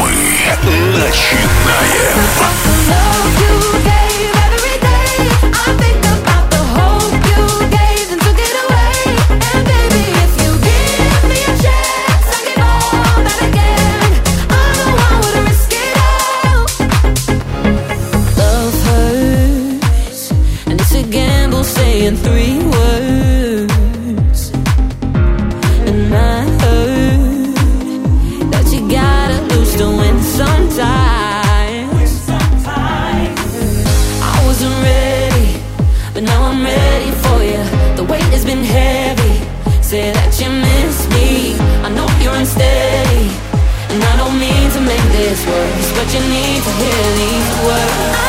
мы начинаем. I love you, babe, every day. I think words, but you need to hear these words.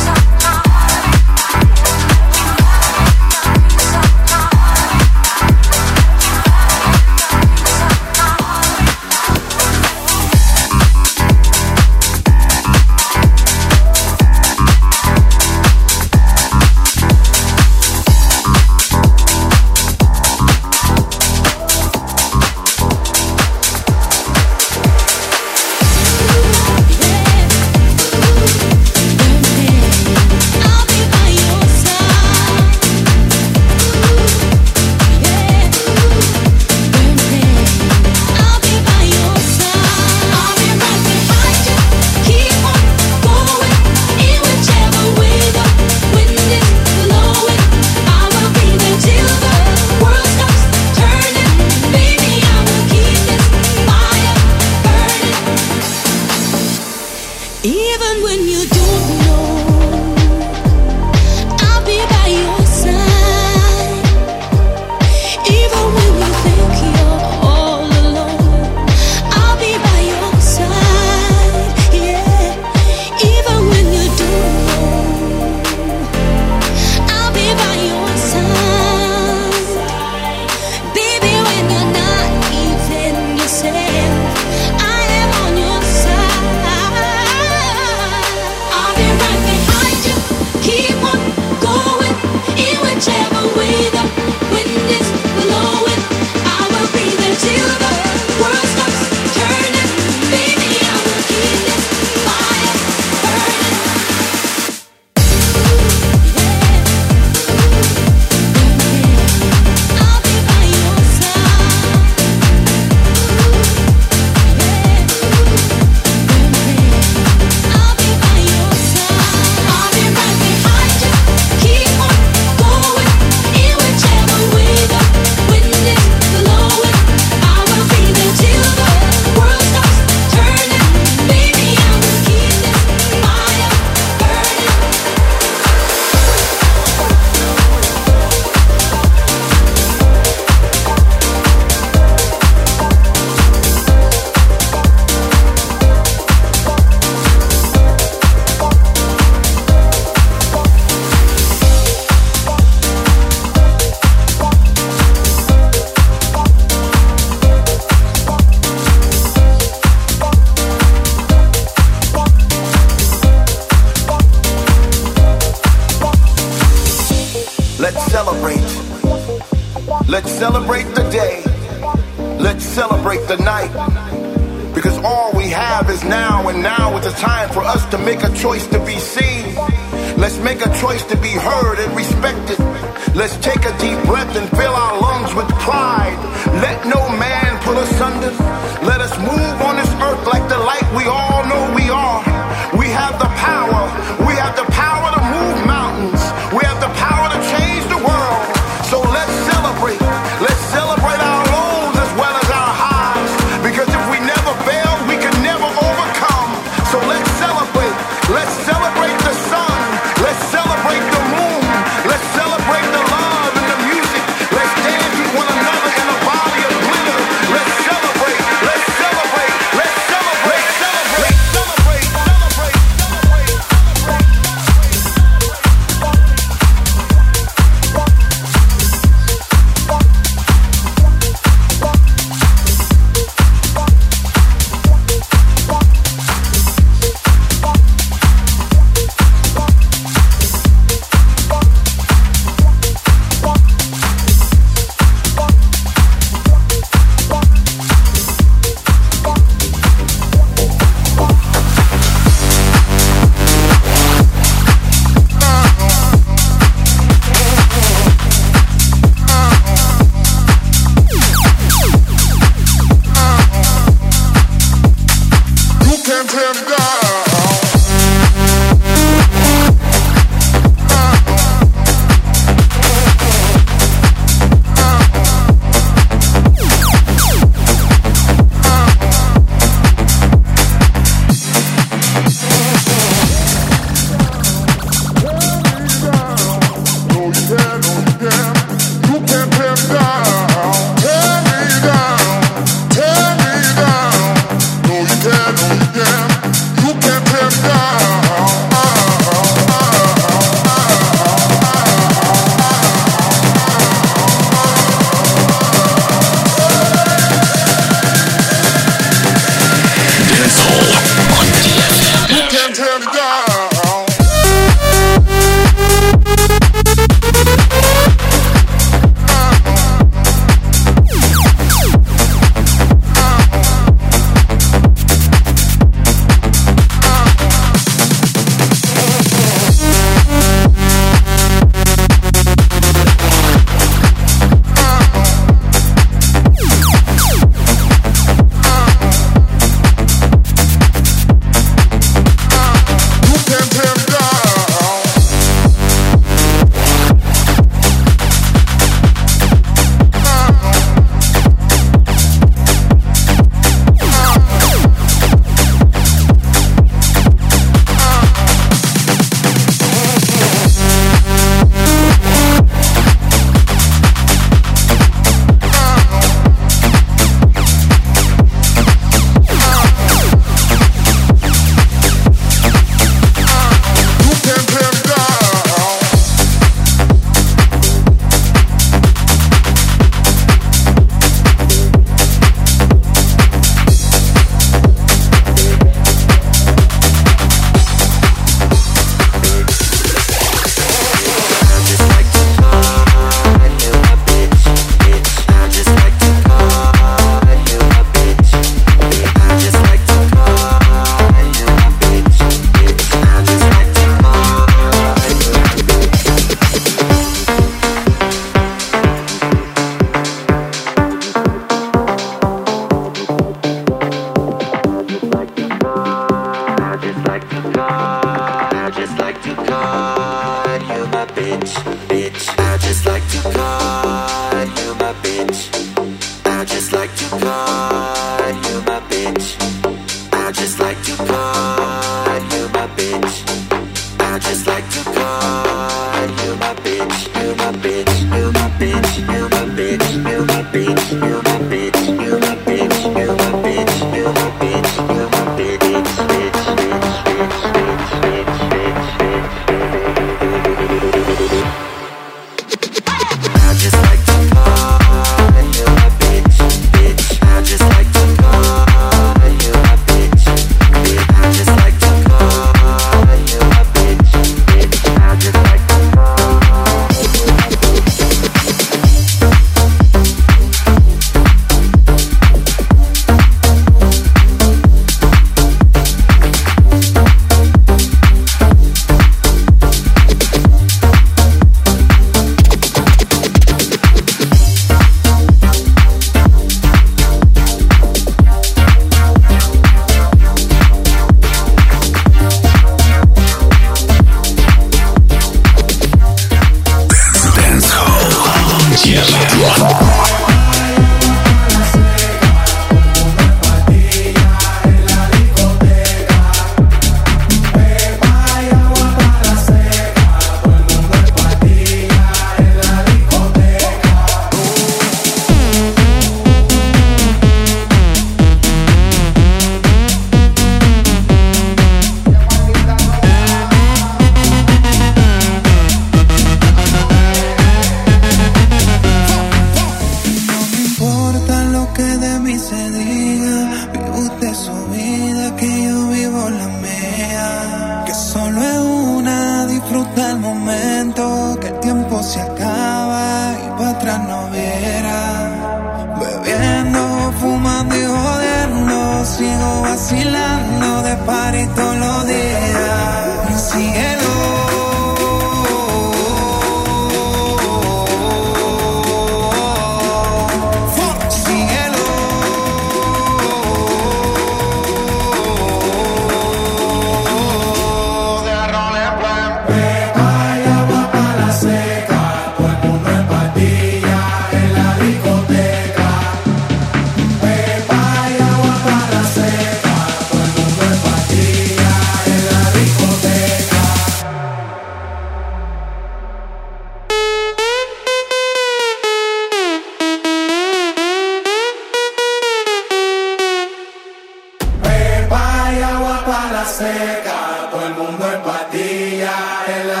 seca, todo el mundo en patilla, en la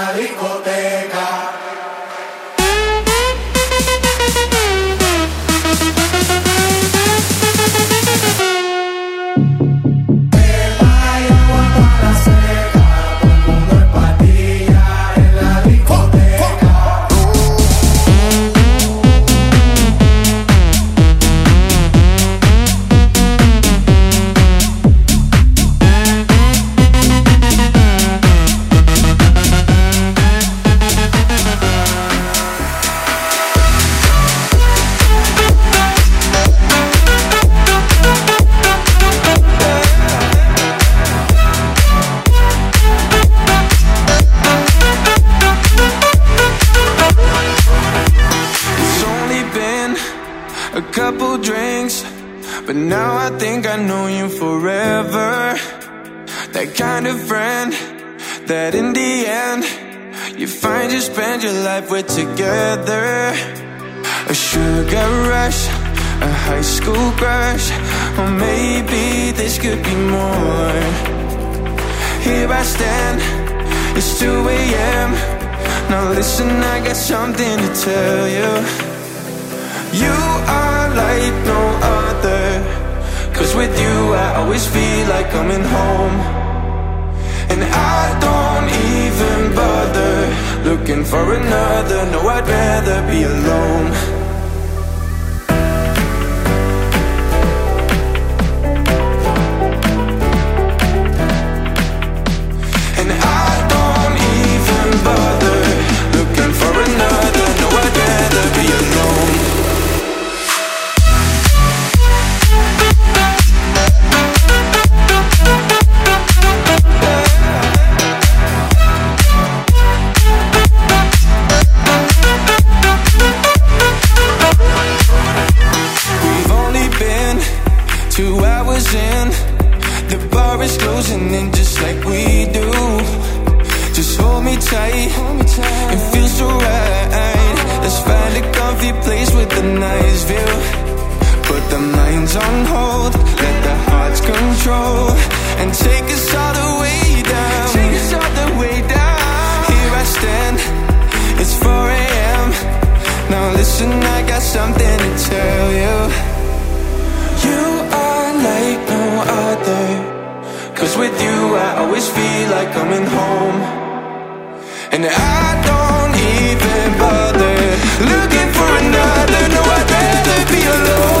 that in the end, you find you spend your life with together. A sugar rush, a high school crush, or maybe this could be more. Here I stand, it's 2 a.m. Now listen, I got something to tell you. You are like no other, cause with you I always feel like coming home and I don't even bother looking for another. No, I'd rather be alone. We've only been two hours in. The bar is closing in just like we do. Just hold me tight, it feels so right. Let's find a comfy place with a nice view. Put the minds on hold, let the hearts control, and take us all the way down. Take us all the way down. Here I stand, it's 4 a.m. Now listen, I got something to tell you. You are like no other. Cause with you, I always feel like coming home. And I don't even bother looking for another. No, I'd rather be alone.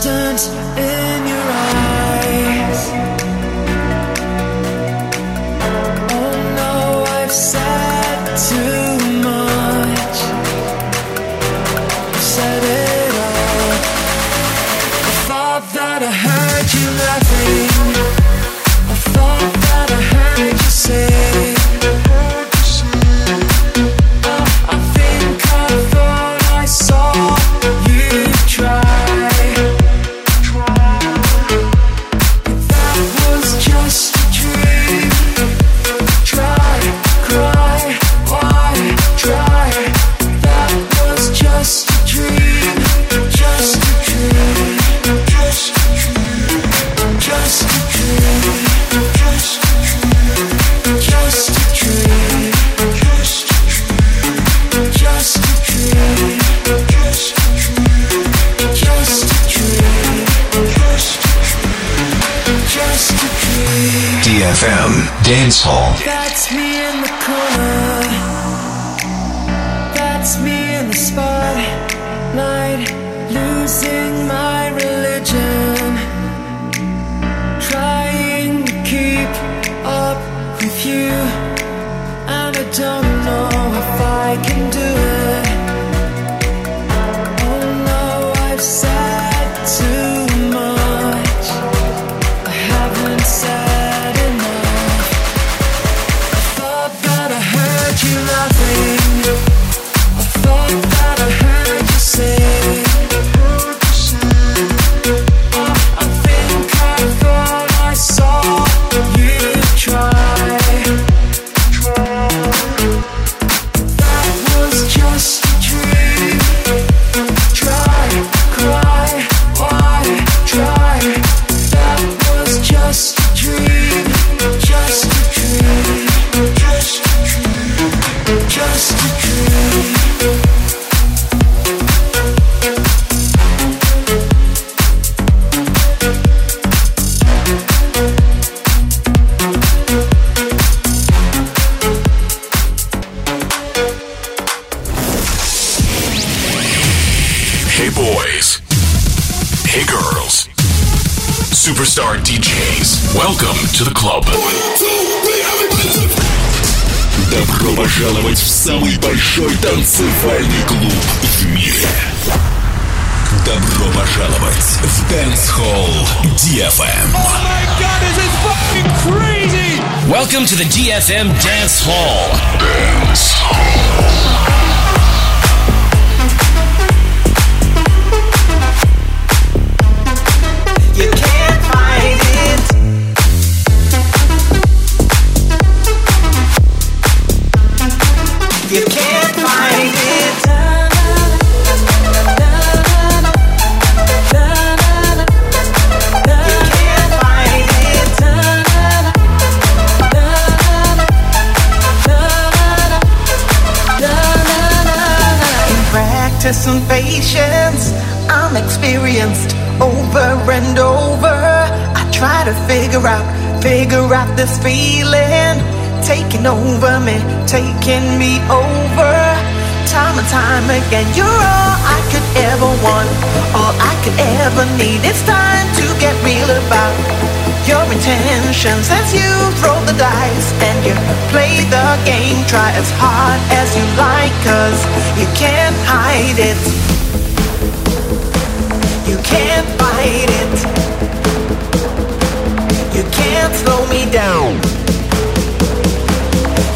distant eh, FM over and over. I try to figure out, figure out this feeling taking over me, taking me over. Time and time again, you're all I could ever want, all I could ever need. It's time to get real about your intentions as you throw the dice and you play the game. Try as hard as you like, cause you can't hide it. You can't fight it. You can't slow me down.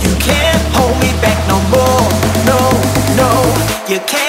You can't hold me back no more. No, no, you can't.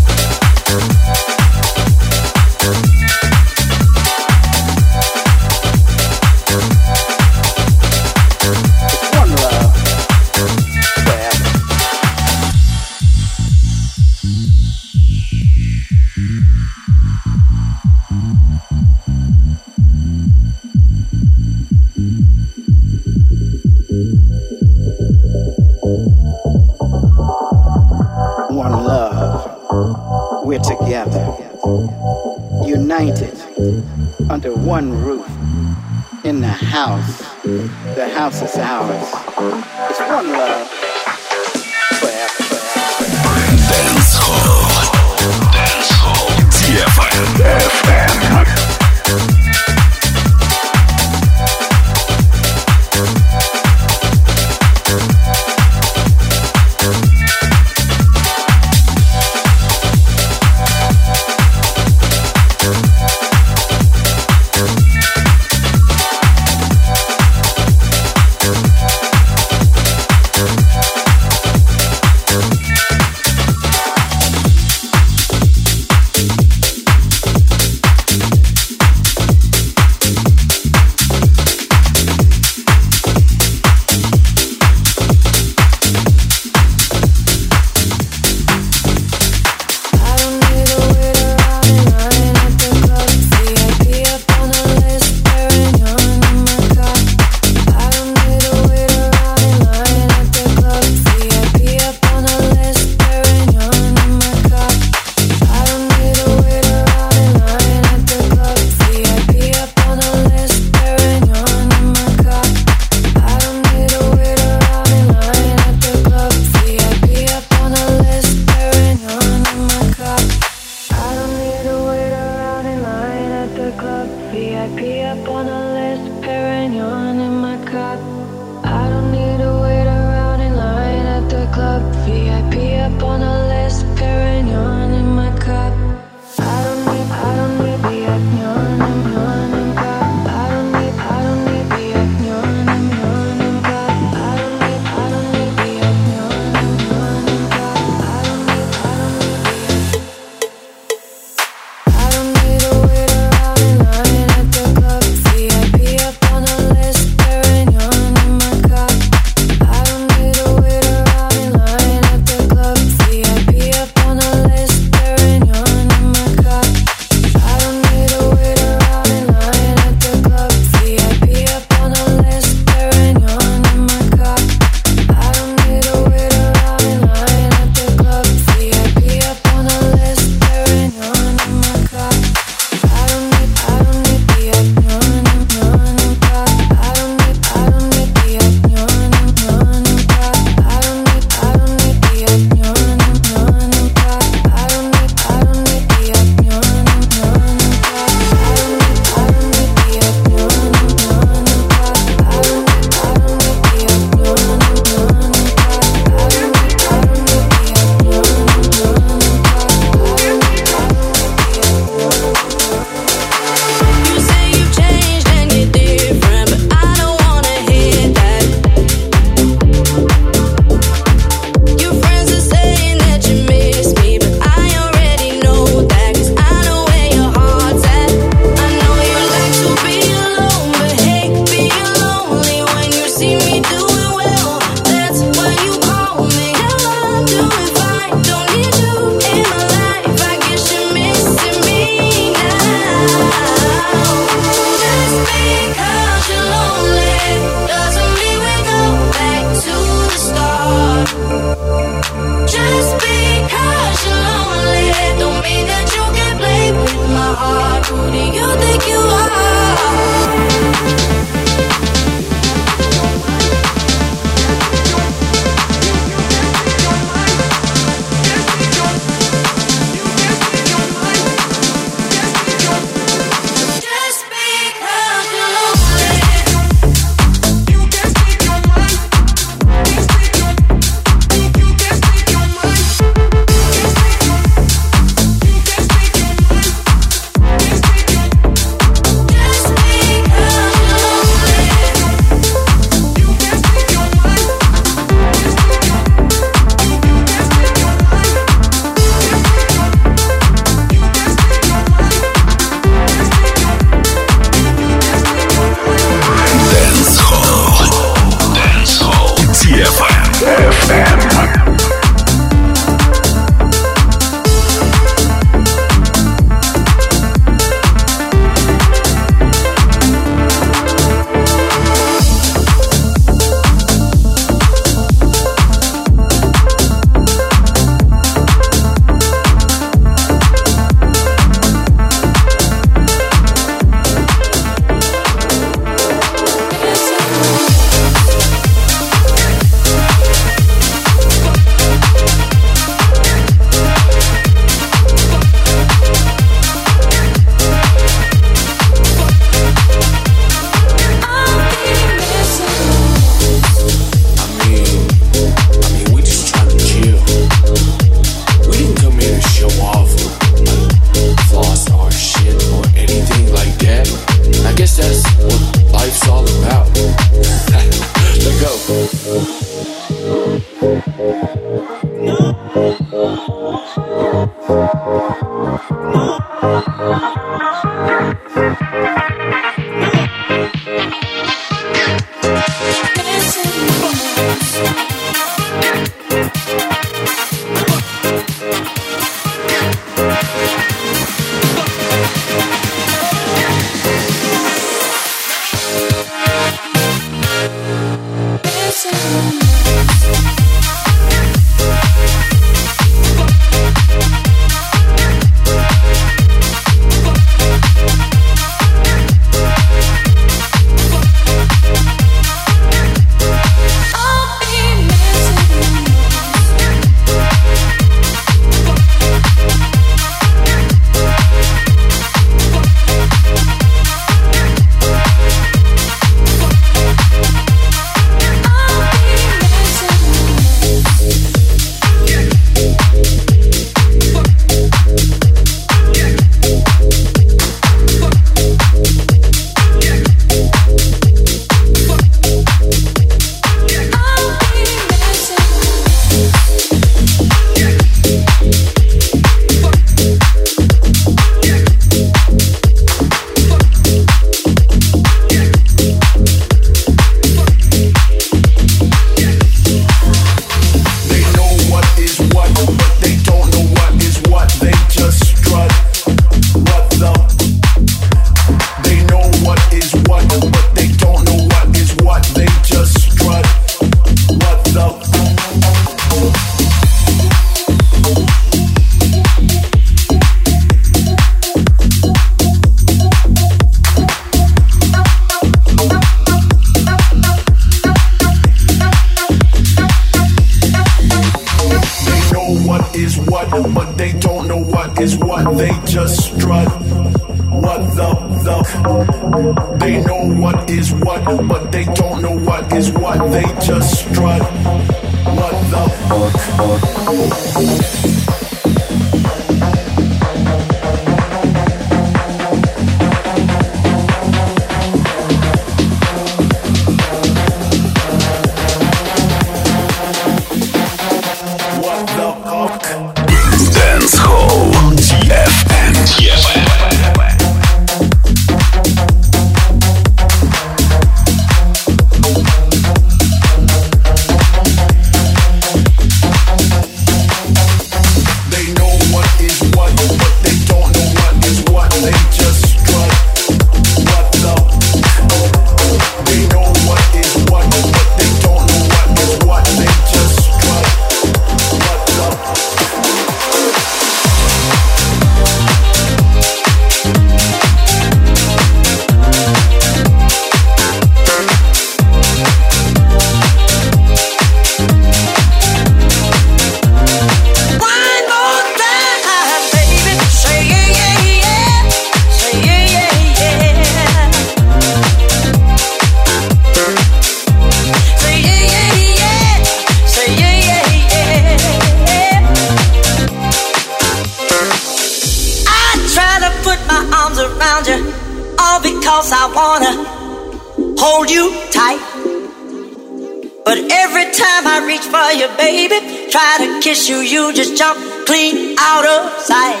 kiss you, you just jump clean out of sight.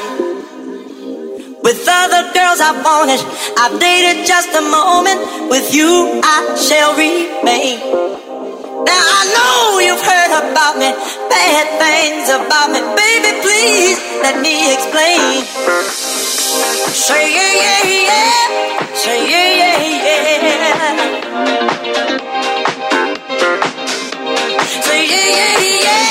With other girls I wanted, I've dated just a moment. With you, I shall remain. Now I know you've heard about me, bad things about me. Baby, please let me explain. Say yeah, yeah, yeah. Say yeah, yeah, yeah. Say yeah, yeah, yeah.